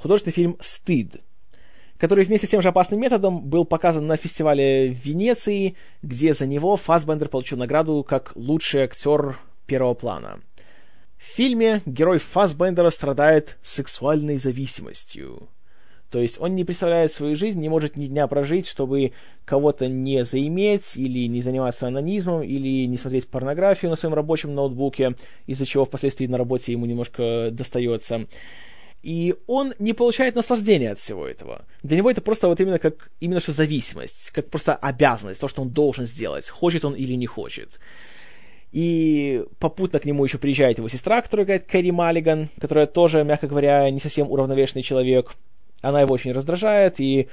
художественный фильм «Стыд», который вместе с тем же опасным методом был показан на фестивале в Венеции, где за него Фассбендер получил награду как лучший актер первого плана. В фильме герой Фассбендера страдает сексуальной зависимостью. То есть он не представляет свою жизнь, не может ни дня прожить, чтобы кого-то не заиметь, или не заниматься анонизмом, или не смотреть порнографию на своем рабочем ноутбуке, из-за чего впоследствии на работе ему немножко достается. И он не получает наслаждения от всего этого. Для него это просто вот именно как именно что зависимость, как просто обязанность, то, что он должен сделать, хочет он или не хочет. И попутно к нему еще приезжает его сестра, которая говорит Кэрри Маллиган, которая тоже, мягко говоря, не совсем уравновешенный человек она его очень раздражает, и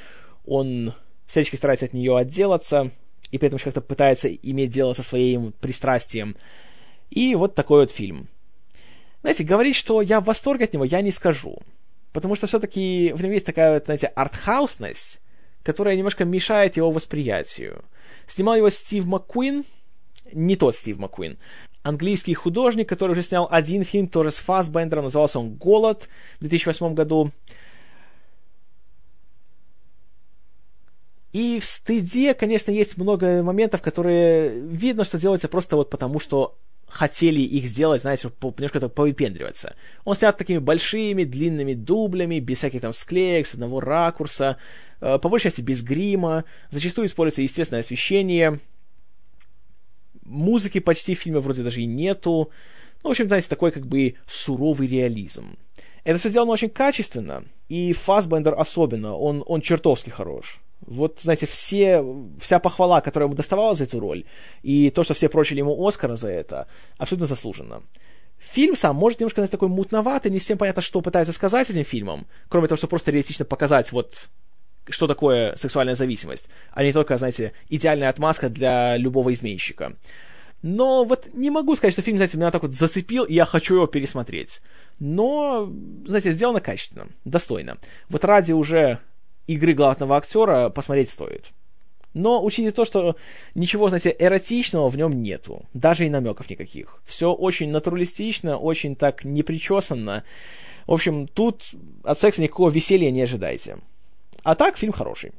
он всячески старается от нее отделаться, и при этом как-то пытается иметь дело со своим пристрастием. И вот такой вот фильм. Знаете, говорить, что я в восторге от него, я не скажу. Потому что все-таки в нем есть такая знаете, артхаусность, которая немножко мешает его восприятию. Снимал его Стив Маккуин, не тот Стив Маккуин, английский художник, который уже снял один фильм тоже с Фассбендером, назывался он «Голод» в 2008 году. И в стыде, конечно, есть много моментов, которые видно, что делается просто вот потому, что хотели их сделать, знаете, немножко так повыпендриваться. Он снят такими большими, длинными дублями, без всяких там склеек, с одного ракурса, э, по большей части без грима, зачастую используется естественное освещение, музыки почти в фильме вроде даже и нету, ну, в общем, знаете, такой как бы суровый реализм. Это все сделано очень качественно, и Фасбендер особенно, он, он чертовски хорош. Вот, знаете, все, вся похвала, которая ему доставалась за эту роль, и то, что все прочили ему Оскара за это, абсолютно заслуженно. Фильм сам может немножко, знаете, такой мутноватый, не всем понятно, что пытаются сказать этим фильмом, кроме того, что просто реалистично показать вот что такое сексуальная зависимость, а не только, знаете, идеальная отмазка для любого изменщика. Но вот не могу сказать, что фильм, знаете, меня так вот зацепил, и я хочу его пересмотреть. Но, знаете, сделано качественно, достойно. Вот ради уже игры главного актера посмотреть стоит. Но учите то, что ничего, знаете, эротичного в нем нету. Даже и намеков никаких. Все очень натуралистично, очень так непричесанно. В общем, тут от секса никакого веселья не ожидайте. А так, фильм хороший.